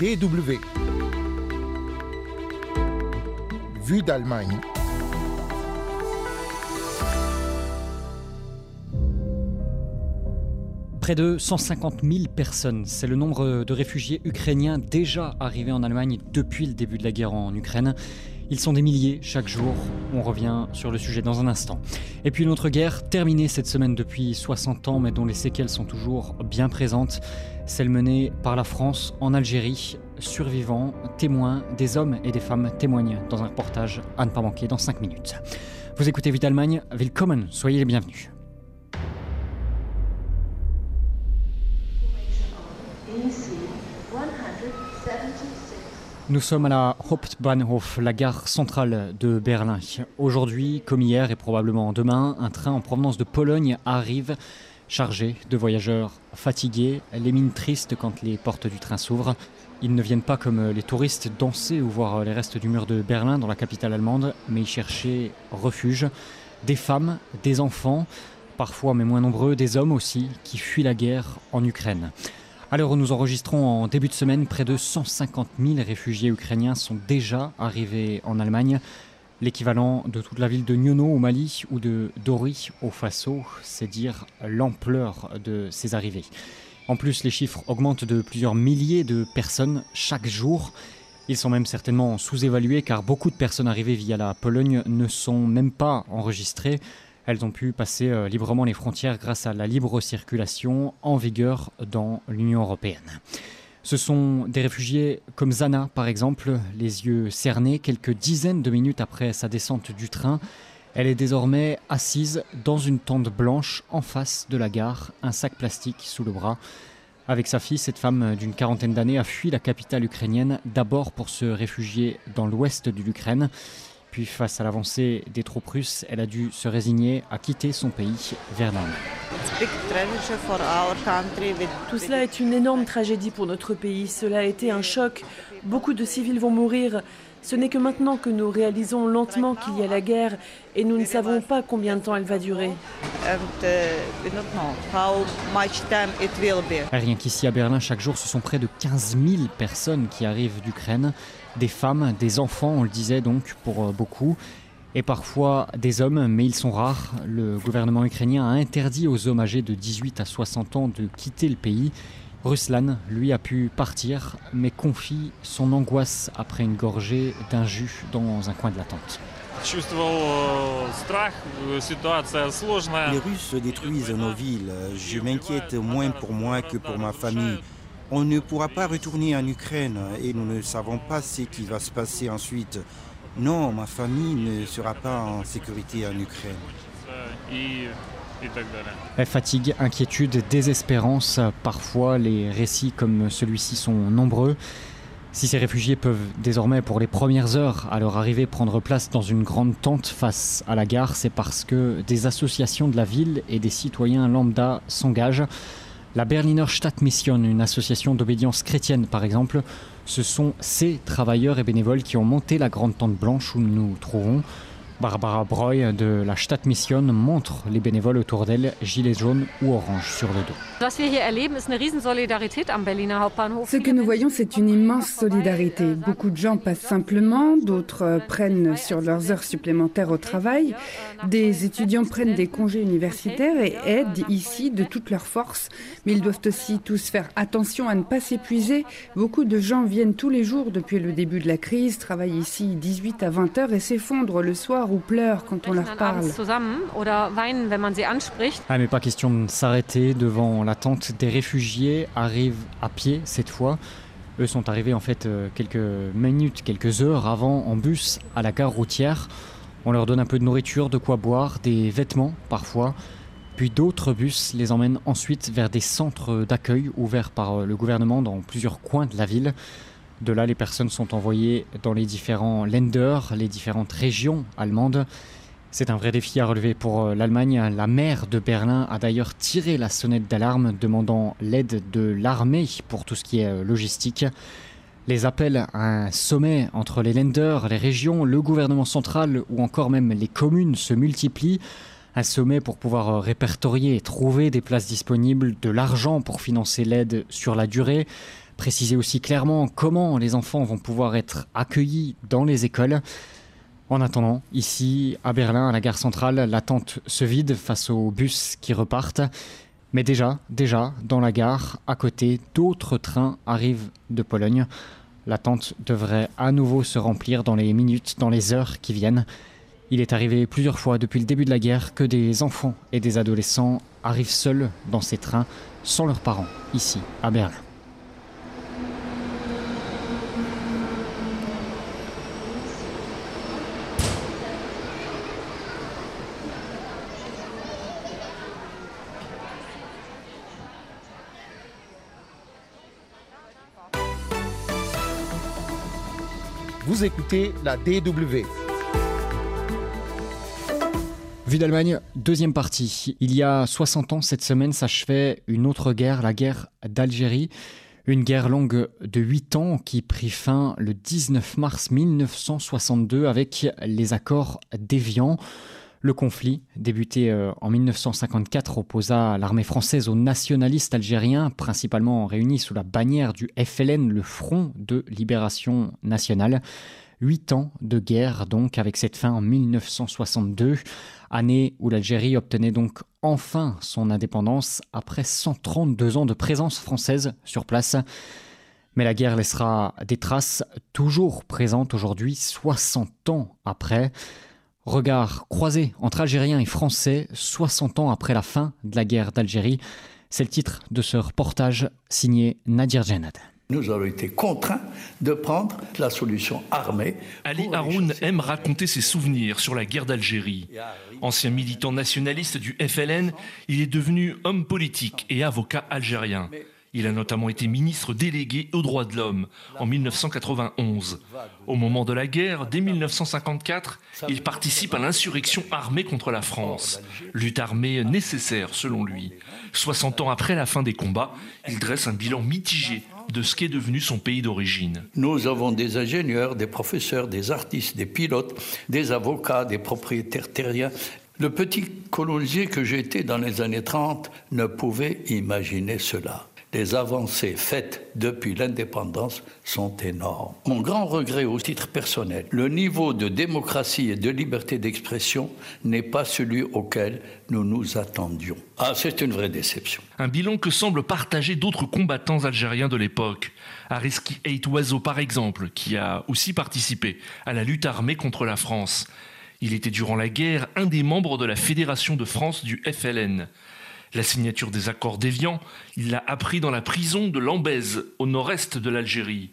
DW. Vue d'Allemagne. Près de 150 000 personnes, c'est le nombre de réfugiés ukrainiens déjà arrivés en Allemagne depuis le début de la guerre en Ukraine. Ils sont des milliers chaque jour. On revient sur le sujet dans un instant. Et puis une autre guerre, terminée cette semaine depuis 60 ans, mais dont les séquelles sont toujours bien présentes, celle menée par la France en Algérie. Survivants, témoins, des hommes et des femmes témoignent dans un reportage à ne pas manquer dans 5 minutes. Vous écoutez Vite Allemagne, willkommen, soyez les bienvenus. Nous sommes à la Hauptbahnhof, la gare centrale de Berlin. Aujourd'hui, comme hier et probablement demain, un train en provenance de Pologne arrive chargé de voyageurs fatigués, les mines tristes quand les portes du train s'ouvrent. Ils ne viennent pas comme les touristes danser ou voir les restes du mur de Berlin dans la capitale allemande, mais y chercher refuge. Des femmes, des enfants, parfois mais moins nombreux, des hommes aussi, qui fuient la guerre en Ukraine. À l'heure où nous enregistrons en début de semaine, près de 150 000 réfugiés ukrainiens sont déjà arrivés en Allemagne. L'équivalent de toute la ville de Nyono au Mali ou de Dori au Faso, c'est dire l'ampleur de ces arrivées. En plus, les chiffres augmentent de plusieurs milliers de personnes chaque jour. Ils sont même certainement sous-évalués car beaucoup de personnes arrivées via la Pologne ne sont même pas enregistrées. Elles ont pu passer euh, librement les frontières grâce à la libre circulation en vigueur dans l'Union européenne. Ce sont des réfugiés comme Zana, par exemple, les yeux cernés quelques dizaines de minutes après sa descente du train. Elle est désormais assise dans une tente blanche en face de la gare, un sac plastique sous le bras. Avec sa fille, cette femme d'une quarantaine d'années a fui la capitale ukrainienne d'abord pour se réfugier dans l'ouest de l'Ukraine. Puis face à l'avancée des troupes russes, elle a dû se résigner à quitter son pays vers l'Inde. Tout cela est une énorme tragédie pour notre pays. Cela a été un choc. Beaucoup de civils vont mourir. Ce n'est que maintenant que nous réalisons lentement qu'il y a la guerre et nous ne savons pas combien de temps elle va durer. Rien qu'ici à Berlin, chaque jour, ce sont près de 15 000 personnes qui arrivent d'Ukraine. Des femmes, des enfants, on le disait donc pour beaucoup et parfois des hommes, mais ils sont rares. Le gouvernement ukrainien a interdit aux hommes âgés de 18 à 60 ans de quitter le pays. Ruslan, lui, a pu partir, mais confie son angoisse après une gorgée d'un jus dans un coin de la tente. Les Russes détruisent nos villes. Je m'inquiète moins pour moi que pour ma famille. On ne pourra pas retourner en Ukraine et nous ne savons pas ce qui va se passer ensuite. Non, ma famille ne sera pas en sécurité en Ukraine. Fatigue, inquiétude, désespérance, parfois les récits comme celui-ci sont nombreux. Si ces réfugiés peuvent désormais pour les premières heures à leur arrivée prendre place dans une grande tente face à la gare, c'est parce que des associations de la ville et des citoyens lambda s'engagent. La Berliner Stadtmission, une association d'obédience chrétienne par exemple, ce sont ces travailleurs et bénévoles qui ont monté la grande tente blanche où nous nous trouvons. Barbara Breuil de la Stadtmission montre les bénévoles autour d'elle, gilets jaunes ou orange sur le dos. Ce que nous voyons, c'est une immense solidarité. Beaucoup de gens passent simplement, d'autres prennent sur leurs heures supplémentaires au travail. Des étudiants prennent des congés universitaires et aident ici de toute leur force. Mais ils doivent aussi tous faire attention à ne pas s'épuiser. Beaucoup de gens viennent tous les jours depuis le début de la crise, travaillent ici 18 à 20 heures et s'effondrent le soir ou pleurent quand on leur parle. Ah, mais pas question de s'arrêter devant la tente des réfugiés, arrivent à pied cette fois. Eux sont arrivés en fait euh, quelques minutes, quelques heures avant en bus à la gare routière. On leur donne un peu de nourriture, de quoi boire, des vêtements parfois. Puis d'autres bus les emmènent ensuite vers des centres d'accueil ouverts par euh, le gouvernement dans plusieurs coins de la ville. De là, les personnes sont envoyées dans les différents lenders, les différentes régions allemandes. C'est un vrai défi à relever pour euh, l'Allemagne. La maire de Berlin a d'ailleurs tiré la sonnette d'alarme demandant l'aide de l'armée pour tout ce qui est euh, logistique. Les appels à un sommet entre les lenders, les régions, le gouvernement central ou encore même les communes se multiplient. Un sommet pour pouvoir euh, répertorier et trouver des places disponibles, de l'argent pour financer l'aide sur la durée. Préciser aussi clairement comment les enfants vont pouvoir être accueillis dans les écoles. En attendant, ici, à Berlin, à la gare centrale, l'attente se vide face aux bus qui repartent. Mais déjà, déjà, dans la gare, à côté, d'autres trains arrivent de Pologne. L'attente devrait à nouveau se remplir dans les minutes, dans les heures qui viennent. Il est arrivé plusieurs fois depuis le début de la guerre que des enfants et des adolescents arrivent seuls dans ces trains sans leurs parents, ici, à Berlin. Vous écoutez la DW. Vue d'Allemagne, deuxième partie. Il y a 60 ans, cette semaine s'achevait une autre guerre, la guerre d'Algérie. Une guerre longue de 8 ans qui prit fin le 19 mars 1962 avec les accords d'Évian. Le conflit, débuté euh, en 1954, opposa l'armée française aux nationalistes algériens, principalement réunis sous la bannière du FLN, le Front de Libération Nationale. Huit ans de guerre donc avec cette fin en 1962, année où l'Algérie obtenait donc enfin son indépendance après 132 ans de présence française sur place. Mais la guerre laissera des traces toujours présentes aujourd'hui, 60 ans après. Regard croisé entre Algériens et Français 60 ans après la fin de la guerre d'Algérie. C'est le titre de ce reportage signé Nadir Djenad. Nous avons été contraints de prendre la solution armée. Ali Haroun aime raconter ses souvenirs sur la guerre d'Algérie. Ancien militant nationaliste du FLN, il est devenu homme politique et avocat algérien. Il a notamment été ministre délégué aux droits de l'homme en 1991. Au moment de la guerre, dès 1954, il participe à l'insurrection armée contre la France. Lutte armée nécessaire selon lui. 60 ans après la fin des combats, il dresse un bilan mitigé de ce qu'est devenu son pays d'origine. Nous avons des ingénieurs, des professeurs, des artistes, des pilotes, des avocats, des propriétaires terriens le petit colonisier que j'étais dans les années 30 ne pouvait imaginer cela les avancées faites depuis l'indépendance sont énormes. Mon grand regret au titre personnel, le niveau de démocratie et de liberté d'expression n'est pas celui auquel nous nous attendions. Ah, c'est une vraie déception. Un bilan que semblent partager d'autres combattants algériens de l'époque. Ariski Eit Oiseau, par exemple, qui a aussi participé à la lutte armée contre la France. Il était durant la guerre un des membres de la Fédération de France du FLN. La signature des accords d'Évian, il l'a appris dans la prison de Lambèze, au nord-est de l'Algérie.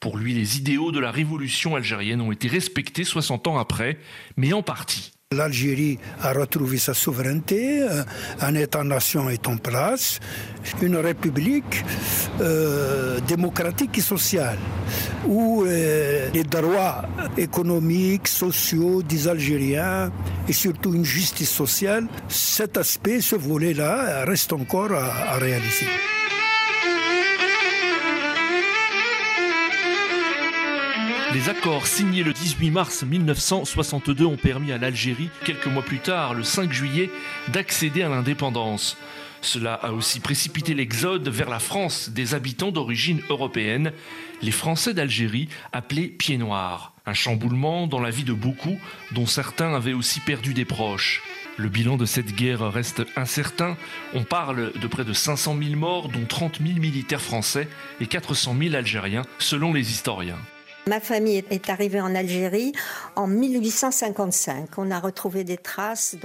Pour lui, les idéaux de la révolution algérienne ont été respectés 60 ans après, mais en partie. L'Algérie a retrouvé sa souveraineté, euh, un État-nation est en place, une république euh, démocratique et sociale, où euh, les droits économiques, sociaux des Algériens et surtout une justice sociale, cet aspect, ce volet-là, reste encore à réaliser. Les accords signés le 18 mars 1962 ont permis à l'Algérie, quelques mois plus tard, le 5 juillet, d'accéder à l'indépendance. Cela a aussi précipité l'exode vers la France des habitants d'origine européenne, les Français d'Algérie appelés Pieds Noirs. Un chamboulement dans la vie de beaucoup, dont certains avaient aussi perdu des proches. Le bilan de cette guerre reste incertain. On parle de près de 500 000 morts, dont 30 000 militaires français et 400 000 Algériens, selon les historiens. Ma famille est arrivée en Algérie en 1855. On a retrouvé des traces.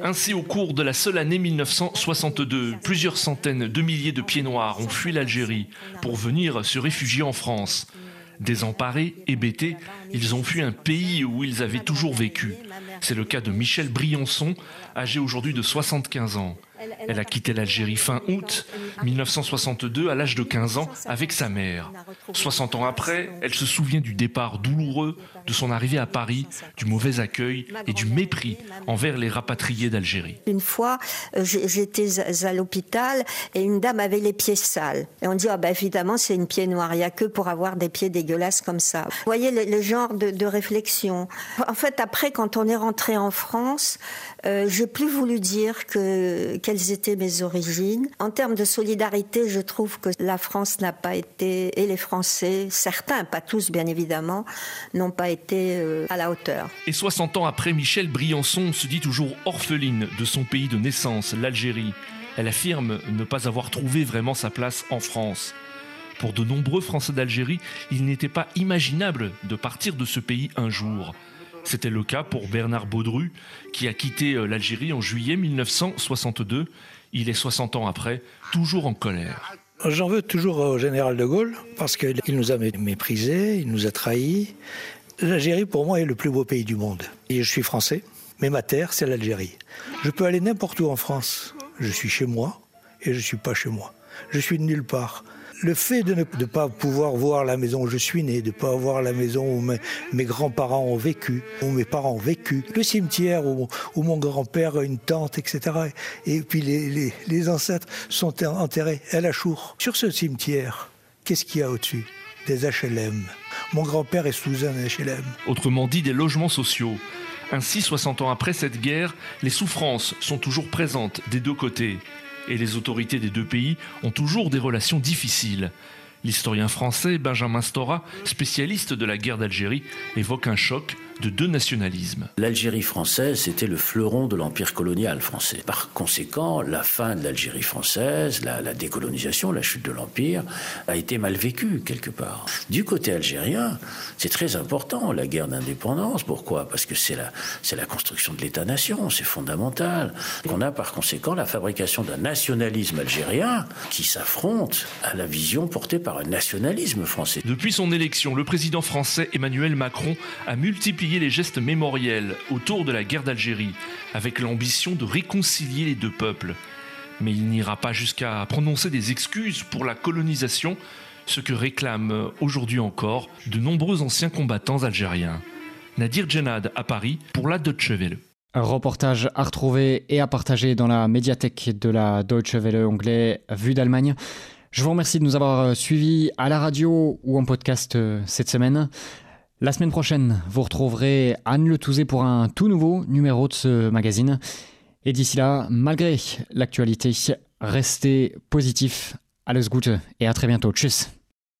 Ainsi, au cours de la seule année 1962, plusieurs centaines de milliers de pieds noirs ont fui l'Algérie pour venir se réfugier en France. Désemparés, hébétés, ils ont fui un pays où ils avaient toujours vécu. C'est le cas de Michel Briançon, âgé aujourd'hui de 75 ans. Elle a quitté l'Algérie fin août 1962 à l'âge de 15 ans avec sa mère. 60 ans après, elle se souvient du départ douloureux de son arrivée à Paris, du mauvais accueil et du mépris envers les rapatriés d'Algérie. Une fois, euh, j'étais à l'hôpital et une dame avait les pieds sales. Et on dit, ah ben évidemment, c'est une pied noire. Il n'y a que pour avoir des pieds dégueulasses comme ça. Vous voyez le, genre de, réflexion. En fait, après, quand on est rentré en France, euh, j'ai plus voulu dire que quelles étaient mes origines. En termes de solidarité, je trouve que la France n'a pas été, et les Français, certains, pas tous bien évidemment, n'ont pas été euh, à la hauteur. Et 60 ans après, Michel Briançon se dit toujours orpheline de son pays de naissance, l'Algérie. Elle affirme ne pas avoir trouvé vraiment sa place en France. Pour de nombreux Français d'Algérie, il n'était pas imaginable de partir de ce pays un jour. C'était le cas pour Bernard Baudru, qui a quitté euh, l'Algérie en juillet 1962. Il est 60 ans après, toujours en colère. J'en veux toujours au général de Gaulle, parce qu'il nous a méprisés, il nous a trahis. L'Algérie, pour moi, est le plus beau pays du monde. Et je suis français, mais ma terre, c'est l'Algérie. Je peux aller n'importe où en France. Je suis chez moi et je ne suis pas chez moi. Je suis de nulle part le fait de ne pas pouvoir voir la maison où je suis né, de ne pas voir la maison où mes, grands-parents ont vécu, où mes parents ont vécu, le cimetière où, mon grand-père a une tante, etc. Et puis les, ancêtres sont enterrés à la Chour. Sur ce cimetière, qu'est-ce qu'il y a au-dessus? Des HLM. Mon grand-père est sous un HLM. Autrement dit, des logements sociaux. Ainsi, 60 ans après cette guerre, les souffrances sont toujours présentes des deux côtés et les autorités des deux pays ont toujours des relations difficiles. L'historien français Benjamin Stora, spécialiste de la guerre d'Algérie, évoque un choc de deux nationalismes. L'Algérie française, c'était le fleuron de l'empire colonial français. Par conséquent, la fin de l'Algérie française, la, décolonisation, la chute de l'empire, a été mal vécue quelque part. Du côté algérien, c'est très important la guerre d'indépendance. Pourquoi? Parce que c'est la, c'est la construction de l'État-nation, c'est fondamental. On a par conséquent la fabrication d'un nationalisme algérien qui s'affronte à la vision portée par un nationalisme français. Depuis son élection, le président français Emmanuel Macron a multiplié les gestes mémoriels autour de la guerre d'Algérie, avec l'ambition de réconcilier les deux peuples. Mais il n'ira pas jusqu'à prononcer des excuses pour la colonisation, ce que réclament aujourd'hui encore de nombreux anciens combattants algériens. Nadir Djenad à Paris pour la Deutsche Welle. Un reportage à retrouver et à partager dans la médiathèque de la Deutsche Welle anglais Vue d'Allemagne. Je vous remercie de nous avoir suivis à la radio ou en podcast euh, cette semaine. La semaine prochaine, vous retrouverez Anne Le Touzé pour un tout nouveau numéro de ce magazine. Et d'ici là, malgré l'actualité, restez positif. Alles Gute et à très bientôt. Tchuss